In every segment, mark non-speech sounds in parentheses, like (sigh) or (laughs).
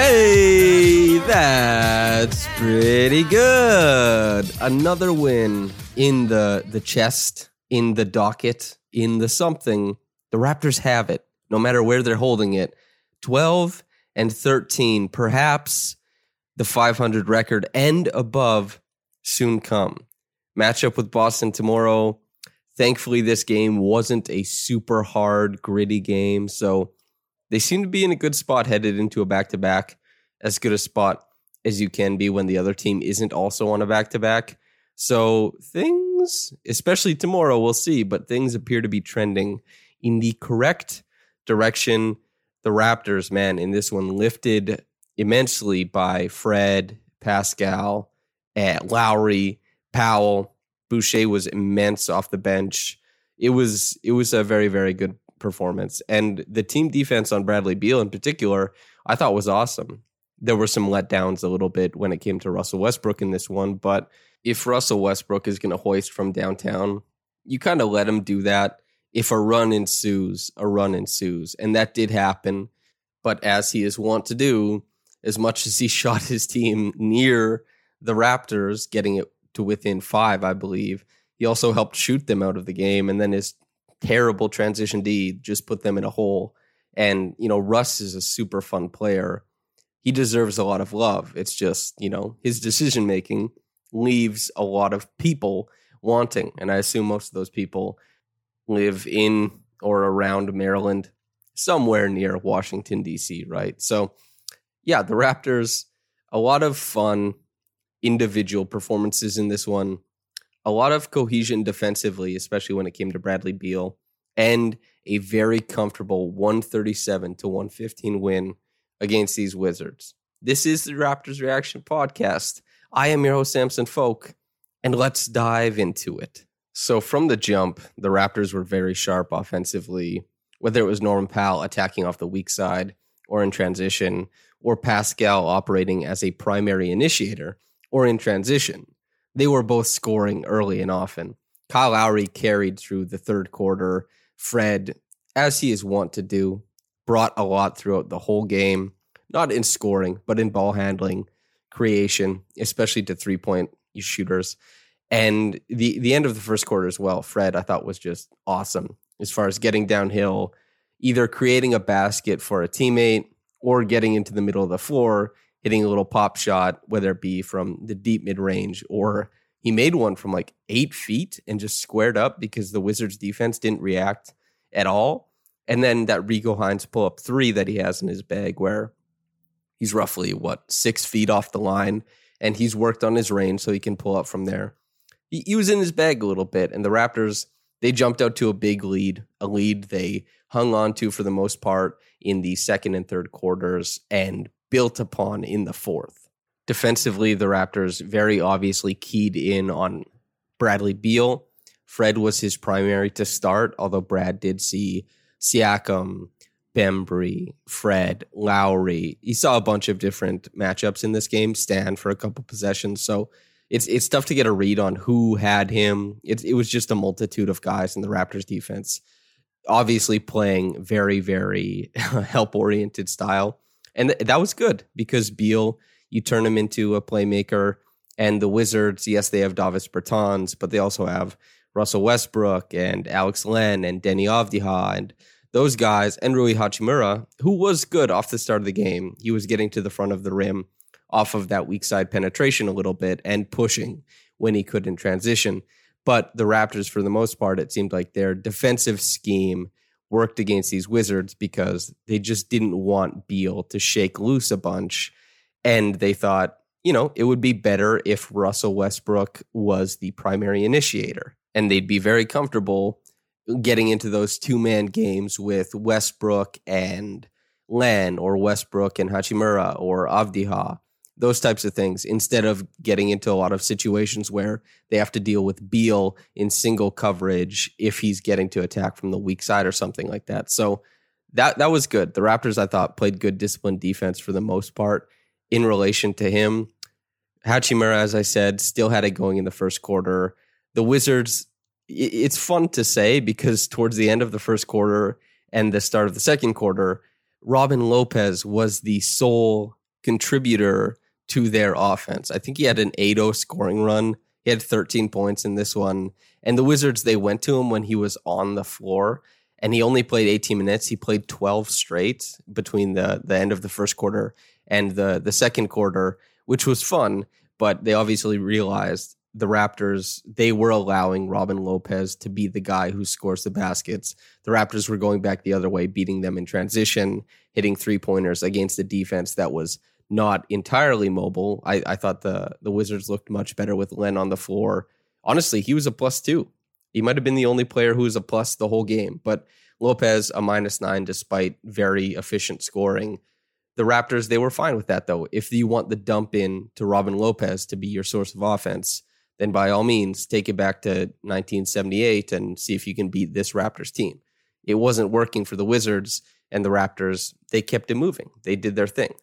Hey, that's pretty good. Another win in the the chest, in the docket, in the something. The Raptors have it, no matter where they're holding it. 12 and 13, perhaps the 500 record and above soon come. Matchup with Boston tomorrow. Thankfully, this game wasn't a super hard, gritty game. So they seem to be in a good spot headed into a back to back, as good a spot as you can be when the other team isn't also on a back to back. So things, especially tomorrow, we'll see, but things appear to be trending in the correct direction. The Raptors, man, in this one lifted immensely by Fred, Pascal, uh, Lowry, Powell. Boucher was immense off the bench. It was it was a very very good performance. And the team defense on Bradley Beal in particular, I thought was awesome. There were some letdowns a little bit when it came to Russell Westbrook in this one, but if Russell Westbrook is going to hoist from downtown, you kind of let him do that. If a run ensues, a run ensues. And that did happen. But as he is wont to do, as much as he (laughs) shot his team near the Raptors, getting it to within five, I believe, he also helped shoot them out of the game. And then his terrible transition D just put them in a hole. And, you know, Russ is a super fun player. He deserves a lot of love. It's just, you know, his decision making leaves a lot of people wanting. And I assume most of those people live in or around Maryland, somewhere near Washington, D.C., right? So, yeah, the Raptors, a lot of fun individual performances in this one a lot of cohesion defensively, especially when it came to Bradley Beal, and a very comfortable 137 to 115 win against these Wizards. This is the Raptors Reaction Podcast. I am your host, Samson Folk, and let's dive into it. So, from the jump, the Raptors were very sharp offensively, whether it was Norman Powell attacking off the weak side or in transition, or Pascal operating as a primary initiator or in transition they were both scoring early and often. Kyle Lowry carried through the third quarter. Fred, as he is wont to do, brought a lot throughout the whole game, not in scoring, but in ball handling, creation, especially to three point shooters. And the the end of the first quarter as well, Fred, I thought was just awesome as far as getting downhill, either creating a basket for a teammate or getting into the middle of the floor hitting a little pop shot, whether it be from the deep mid range or he made one from like eight feet and just squared up because the Wizards defense didn't react at all. And then that Rico Hines pull up three that he has in his bag where he's roughly what six feet off the line and he's worked on his range so he can pull up from there. He, he was in his bag a little bit and the Raptors they jumped out to a big lead, a lead they hung on to for the most part in the second and third quarters and built upon in the fourth. Defensively, the Raptors very obviously keyed in on Bradley Beal. Fred was his primary to start, although Brad did see Siakam, Bembry, Fred, Lowry. He saw a bunch of different matchups in this game stand for a couple possessions. So it's it's tough to get a read on who had him. It, it was just a multitude of guys in the Raptors defense. obviously playing very, very (laughs) help oriented style. And th- that was good because Beal, you turn him into a playmaker. And the Wizards, yes, they have Davis Bertans, but they also have Russell Westbrook and Alex Len and Deni Avdija and those guys and Rui Hachimura, who was good off the start of the game. He was getting to the front of the rim off of that weak side penetration a little bit and pushing when he could in transition. But the Raptors, for the most part, it seemed like their defensive scheme worked against these Wizards because they just didn't want Beal to shake loose a bunch. And they thought, you know, it would be better if Russell Westbrook was the primary initiator and they'd be very comfortable getting into those two man games with Westbrook and Len or Westbrook and Hachimura or Avdija, those types of things, instead of getting into a lot of situations where they have to deal with Beal in single coverage if he's getting to attack from the weak side or something like that. So that that was good. The Raptors, I thought, played good disciplined defense for the most part in relation to him. Hachimura, as I said, still had it going in the first quarter. The Wizards it's fun to say because towards the end of the first quarter and the start of the second quarter, Robin Lopez was the sole contributor to their offense. I think he had an 8-0 scoring run. He had 13 points in this one. And the Wizards, they went to him when he was on the floor and he only played 18 minutes. He played 12 straight between the, the end of the first quarter and the, the second quarter, which was fun. But they obviously realized the Raptors, they were allowing Robin Lopez to be the guy who scores the baskets. The Raptors were going back the other way, beating them in transition, hitting three pointers against a defense that was not entirely mobile. I, I thought the the Wizards looked much better with Len on the floor. Honestly, he was a plus two. He might have been the only player who was a plus the whole game, but Lopez a minus nine despite very efficient scoring. The Raptors, they were fine with that though. If you want the dump in to Robin Lopez to be your source of offense, then by all means take it back to 1978 and see if you can beat this Raptors team. It wasn't working for the Wizards and the Raptors. They kept it moving. They did their thing.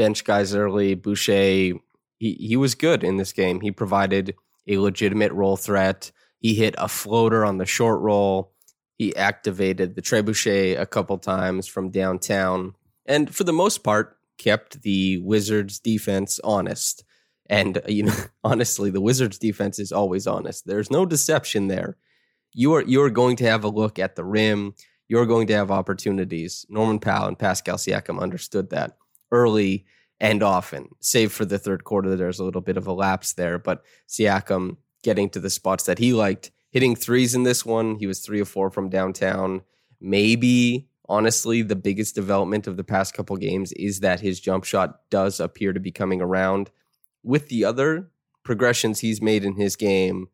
Bench guys early, Boucher, he, he was good in this game. He provided a legitimate roll threat. He hit a floater on the short roll. He activated the trebuchet a couple times from downtown. And for the most part, kept the Wizards defense honest. And uh, you know, (laughs) honestly, the Wizards defense is always honest. There's no deception there. You are you are going to have a look at the rim. You're going to have opportunities. Norman Powell and Pascal Siakam understood that early and often. Save for the third quarter, there's a little bit of a lapse there, but Siakam getting to the spots that he liked, hitting threes in this one. He was three or four from downtown. Maybe honestly, the biggest development of the past couple games is that his jump shot does appear to be coming around with the other progressions he's made in his game,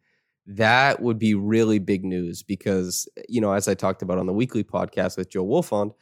that would be really big news because, you know, as I talked about on the weekly podcast with Joe Wolfond,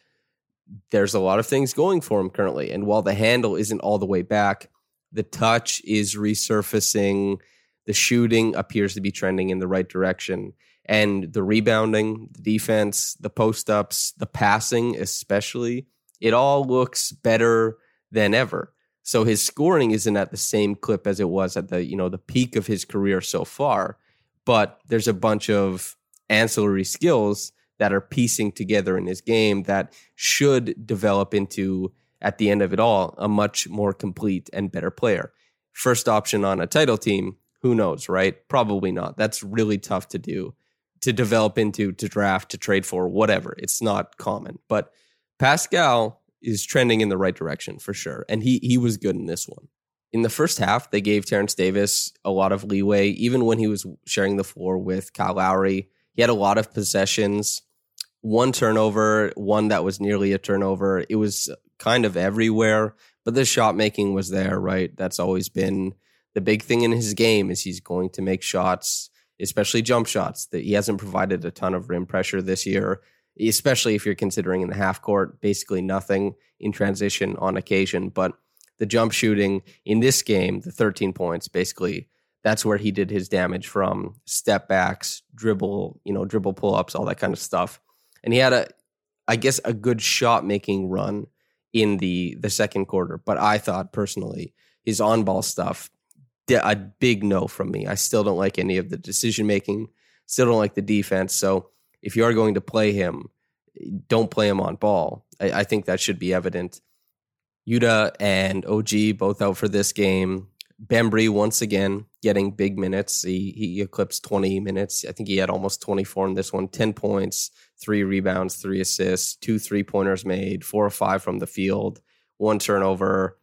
there's a lot of things going for him currently. And while the handle isn't all the way back, the touch is resurfacing. The shooting appears to be trending in the right direction. And the rebounding, the defense, the post ups, the passing, especially, it all looks better than ever. So his scoring isn't at the same clip as it was at the, you know, the peak of his career so far, but there's a bunch of ancillary skills that are piecing together in his game that should develop into at the end of it all a much more complete and better player. First option on a title team, who knows, right? Probably not. That's really tough to do to develop into, to draft, to trade for, whatever. It's not common. But Pascal is trending in the right direction for sure. And he he was good in this one. In the first half, they gave Terence Davis a lot of leeway, even when he was sharing the floor with Kyle Lowry. He had a lot of possessions, one turnover, one that was nearly a turnover. It was kind of everywhere, but the shot making was there, right? That's always been the big thing in his game is he's going to make shots, especially jump shots. That he hasn't provided a ton of rim pressure this year especially if you're considering in the half court, basically nothing in transition on occasion. But the jump shooting in this game, the 13 points, basically that's where he did his damage from step backs, dribble, you know, dribble pull ups, all that kind of stuff. And he had a, I guess, a good shot making run in the the second quarter. But I thought personally, his on ball stuff, a big no from me. I still don't like any of the decision making. Still don't like the defense. So if you are going to play him, don't play him on ball. I, I think that should be evident. Yuta and OG both out for this game. Bembry once again getting big minutes. He he eclipsed 20 minutes. I think he had almost 24 in this one. 10 points, three rebounds, three assists, two three pointers made, four or five from the field, one turnover.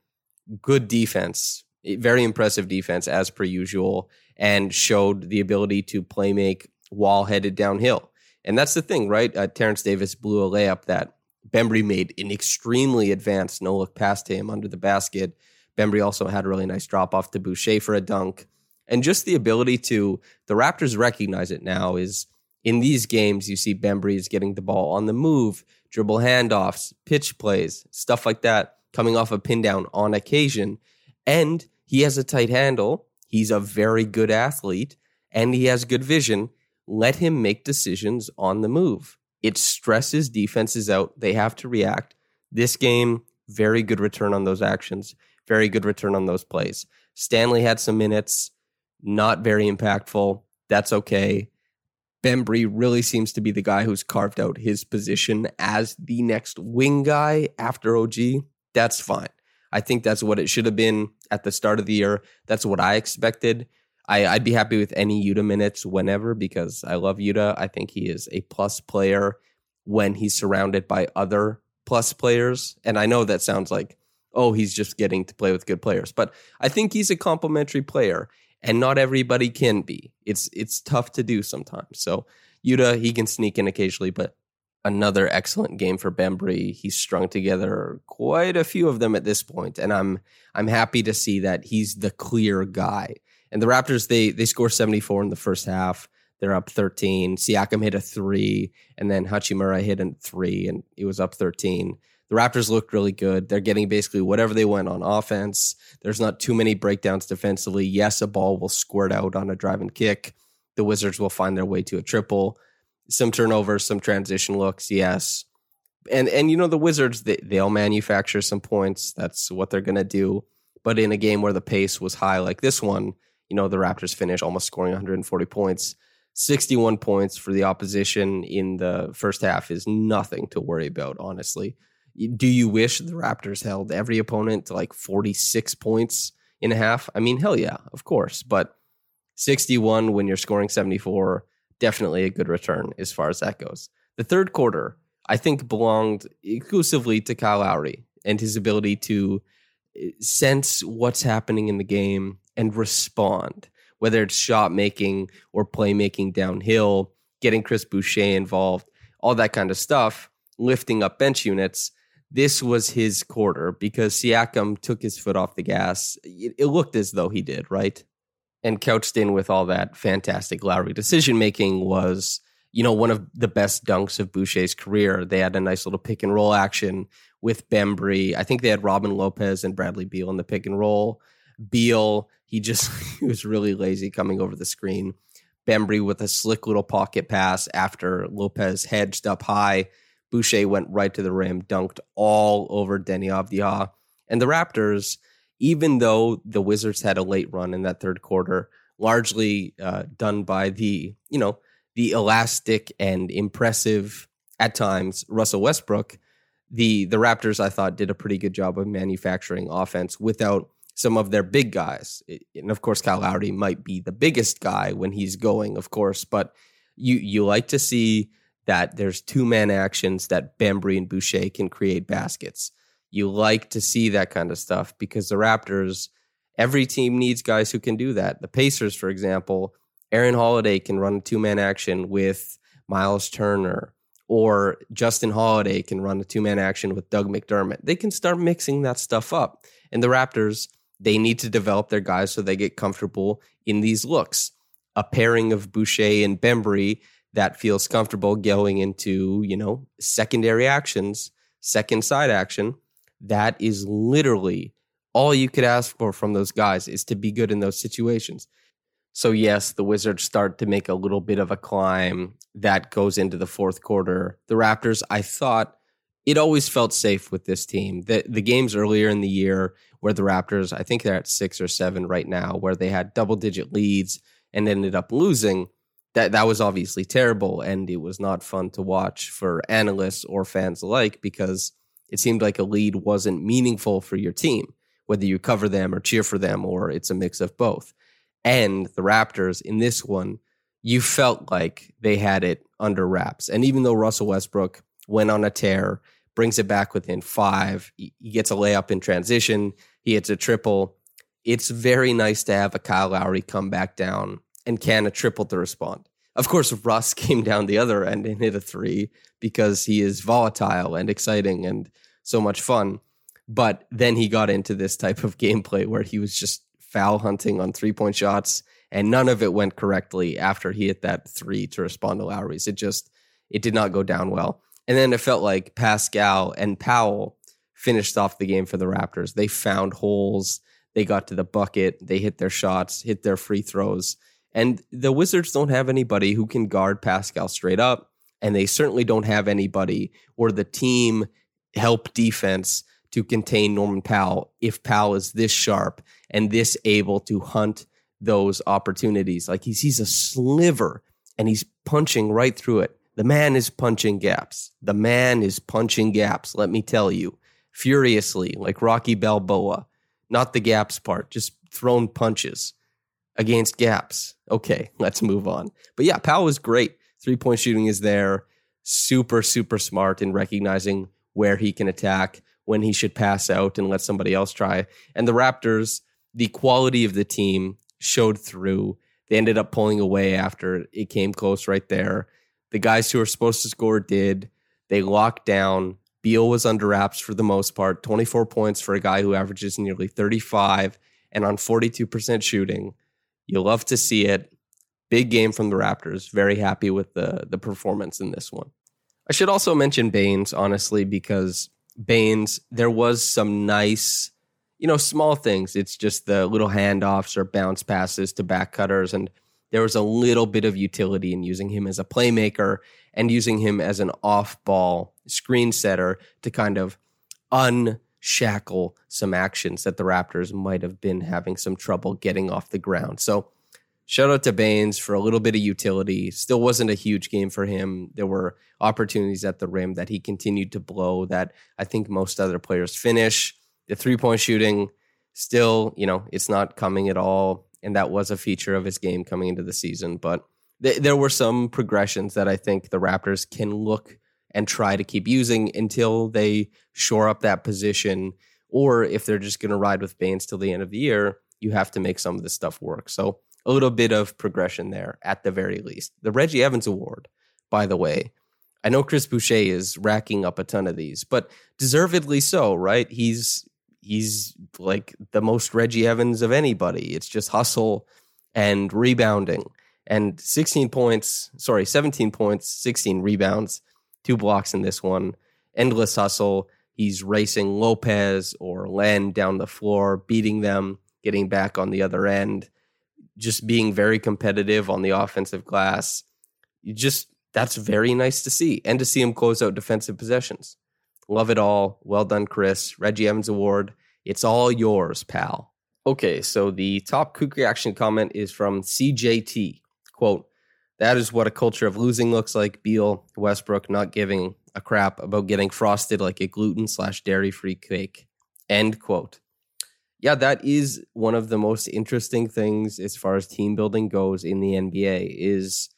Good defense, very impressive defense as per usual, and showed the ability to play make while headed downhill. And that's the thing, right? Uh, Terence Davis blew a layup that Bembry made an extremely advanced no look pass to him under the basket Bembry also had a really nice drop off to Boucher for a dunk. And just the ability to, the Raptors recognize it now is in these games, you see Bembry is getting the ball on the move, dribble handoffs, pitch plays, stuff like that, coming off a pin down on occasion. And he has a tight handle. He's a very good athlete and he has good vision. Let him make decisions on the move. It stresses defenses out. They have to react. This game, very good return on those actions very good return on those plays. Stanley had some minutes, not very impactful. That's okay. Bembry really seems to be the guy who's carved out his position as the next wing guy after OG. That's fine. I think that's what it should have been at the start of the year. That's what I expected. I, would be happy with any Yuta minutes whenever because I love Yuta. I think he is a plus player when he's surrounded by other plus players. And I know that sounds like oh, he's just getting to play with good players. But I think he's a complementary player, and not everybody can be. It's it's tough to do sometimes. So Yuta, he can sneak in occasionally, but another excellent game for Bembry. He's strung together quite a few of them at this point, and I'm I'm happy to see that he's the clear guy. And the Raptors they they score 74 in the first half. They're up 13. Siakam hit a three, and then Hachimura hit a three, and he was up 13. The Raptors looked really good. They're getting basically whatever they want on offense. There's not too many breakdowns defensively. Yes, a ball will squirt out on a drive and kick. The Wizards will find their way to a triple. Some turnovers, some transition looks, yes. And and you know the Wizards they, they'll manufacture some points. That's what they're gonna do. But in a game where the pace was high like this one, you know the Raptors finish almost scoring 140 points. 61 points for the opposition in the first half is nothing to worry about, honestly. Do you wish the Raptors held every opponent to like 46 points in a half? I mean, hell yeah, of course. But 61 when you're scoring 74, definitely a good return as far as that goes. The third quarter, I think, belonged exclusively to Kyle Lowry and his ability to eh, sense what's happening in the game and respond, whether it's shot making or playmaking downhill, getting Chris Boucher involved, all that kind of stuff, lifting up bench units this was his quarter because Siakam took his foot off the gas. It, it looked as though he did, right? And couched in with all that fantastic Lowry decision making was, you know, one of the best dunks of Boucher's career. They had a nice little pick and roll action with Bembry. I think they had Robin Lopez and Bradley Beal in the pick and roll. Beal, he just (laughs) he was really lazy coming over the screen. Bembry with a slick little pocket pass after Lopez hedged up high Boucher went right to the rim, dunked all over Deni Avdija. And the Raptors, even though the Wizards had a late run in that third quarter, largely uh, done by the, you know, the elastic and impressive at times Russell Westbrook, the the Raptors I thought did a pretty good job of manufacturing offense without some of their big guys. And of course, Kyle Lowry might be the biggest guy when he's going, of course, but you you like to see that there's two man actions that Bembry and Boucher can create baskets. You like to see that kind of stuff because the Raptors, every team needs guys who can do that. The Pacers, for example, Aaron Holiday can run a two man action with Myles Turner, or Justin Holiday can run a two man action with Doug McDermott. They can start mixing that stuff up. And the Raptors, they need to develop their guys so they get comfortable in these looks. A pairing of Boucher and Bembry that feels comfortable going into, you know, secondary actions, second side action. That is literally all you could ask for from those guys is to be good in those situations. So, yes, the Wizards start to make a little bit of a climb that goes into the fourth quarter. The Raptors, I thought it always felt safe with this team. The, the games earlier in the year where the Raptors, I think they're at six or seven right now, where they had double digit leads and ended up losing that that was obviously terrible and it was not fun to watch for analysts or fans alike because it seemed like a lead wasn't meaningful for your team whether you cover them or cheer for them or it's a mix of both. And the raptors in this one you felt like they had it under wraps. And even though russell westbrook went on a tear brings it back within five he gets a layup in transition he hits a triple. It's very nice to have a kyle lowry come back down and can a triple to respond. Of course, Russ (laughs) came down the other end and hit a three because he is volatile and exciting and so much fun. But then he got into this type of (laughs) gameplay where he was just foul hunting on three point shots, and none of it went correctly after he hit that three to respond to Lowry's. It just it did not go down well. And then it felt like Pascal and Powell finished off the game for the Raptors. They found holes, they got to the bucket, they hit their shots, hit their free throws and the Wizards don't have anybody who can guard Pascal straight up. And they certainly don't have anybody or the team help defense to contain Norman Powell if Powell is this sharp and this able to hunt those opportunities. Like he sees a sliver and he's punching right through it. The man is punching gaps. The man is punching gaps, let me tell you, furiously, like Rocky Balboa. Not the gaps part, just thrown punches against gaps. Okay, (laughs) let's move on. But yeah, Powell is great. Three point shooting is there. Super, super smart in recognizing where he can attack, when he should pass out and let somebody else try. And the Raptors, the quality of the team showed through. They ended up pulling away after it came close right there. The guys who were supposed to score did. They locked down. Beal was under wraps for the most part, 24 points for a guy who averages nearly 35 and on 42% shooting. You love to see it. Big game from the Raptors. Very happy with the the performance in this one. I should also mention Baynes, honestly, because Baynes, there was some nice, you know, small things. It's just the little handoffs or bounce passes to back cutters. And there was a little bit of utility in using him as a playmaker and using him as an off ball screen setter to kind of unshackle some actions that the Raptors might have been having some trouble getting off the ground. So shout out to Baynes for a little bit of utility. Still wasn't a huge game for him. There were opportunities at the rim that he continued to blow that I think most other players finish. The three point shooting, still, you know, it's not coming at all. And that was a feature of his game coming into the season. But th- there were some progressions that I think the Raptors can look and try to keep using until they shore up that position. Or if they're just going to ride with Baynes till the end of the year, you have to make some of this stuff work. So a little bit of progression there at the very least. The Reggie Evans Award, by the way, I know Chris Boucher is racking up a ton of these, but deservedly so, right? He's he's like the most Reggie Evans of anybody. It's just hustle and rebounding. And 16 points, sorry, 17 points, 16 rebounds two blocks in this one. Endless hustle. He's racing Lopez or Len down the floor, beating them, getting back on the other end, just being very competitive on the offensive glass. You just that's very nice to see, and to see him close out defensive possessions. Love it all. Well done, Chris. Reggie Evans Award. It's all yours, pal. Okay, so the top quick reaction comment is from CJT. Quote, that is what a culture of losing looks like. Beal, Westbrook not giving a crap about getting frosted like a gluten slash dairy free cake. End quote. Yeah, that is one of the most interesting things as far as team building goes in the NBA is,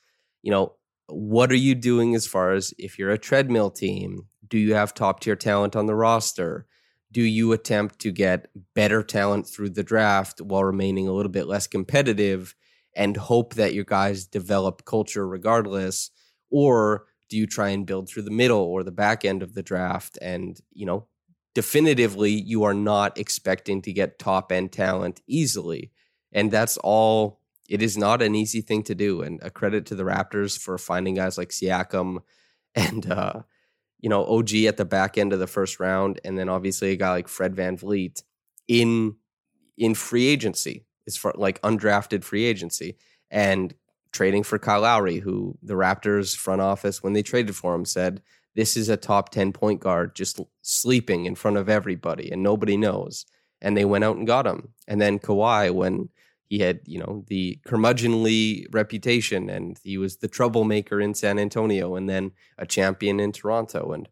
you know, what are you doing as far as if you're a treadmill team? Do you have top tier talent on the roster? Do you attempt to get better talent through the draft while remaining a little bit less competitive? And hope that your guys develop culture regardless? Or do you try and build through the middle or the back end of the draft? And, you know, definitively, you are not expecting to get top end talent easily. And that's all. It is not an easy thing to do. And a credit to the Raptors for finding guys like Siakam (laughs) and, uh, you know, OG at the back end of the first round. And then obviously a guy like Fred van VanVleet in in free agency is for like undrafted free agency and trading for Kyle Lowry, who the Raptors front office, when they traded for him, said this is a top 10 point guard just sleeping in front of everybody and nobody knows. And they went out and got him. And then Kawhi, when he had, you know, the curmudgeonly reputation and he was the troublemaker in San Antonio and then a champion in Toronto. And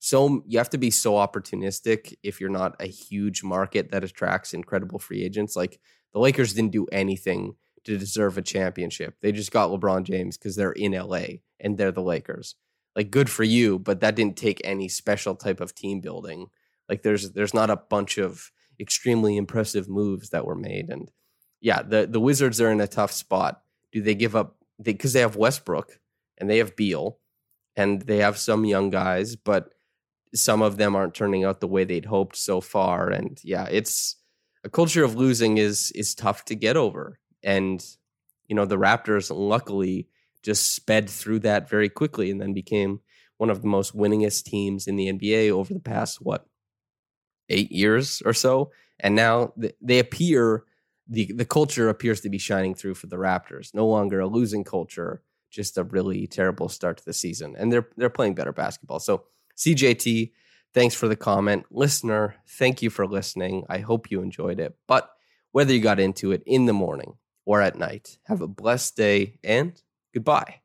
so you have to be so opportunistic if you're not a huge market that attracts incredible free agents. Like the Lakers didn't do anything to deserve a championship. They just got LeBron James because they're in LA and they're the Lakers. Like good for you, but that didn't take any special type of team building. Like there's there's not a bunch of extremely impressive moves that were made and yeah, the the Wizards are in a tough spot. Do they give up? Because they, they have Westbrook and they have Beal, and they have some young guys, but some of them aren't turning out the way they'd hoped so far. And yeah, it's a culture of losing is is tough to get over. And you know, the Raptors luckily just sped through that very quickly and then became one of the most winningest teams in the NBA over the past what eight years or so. And now they appear the the culture appears to be shining through for the Raptors. No longer a losing culture, just a really terrible start to the season, and they're they're playing better basketball. So CJT, thanks for the comment, listener. Thank you for listening. I hope you enjoyed it. But whether you got into it in the morning or at night, have a blessed day and goodbye.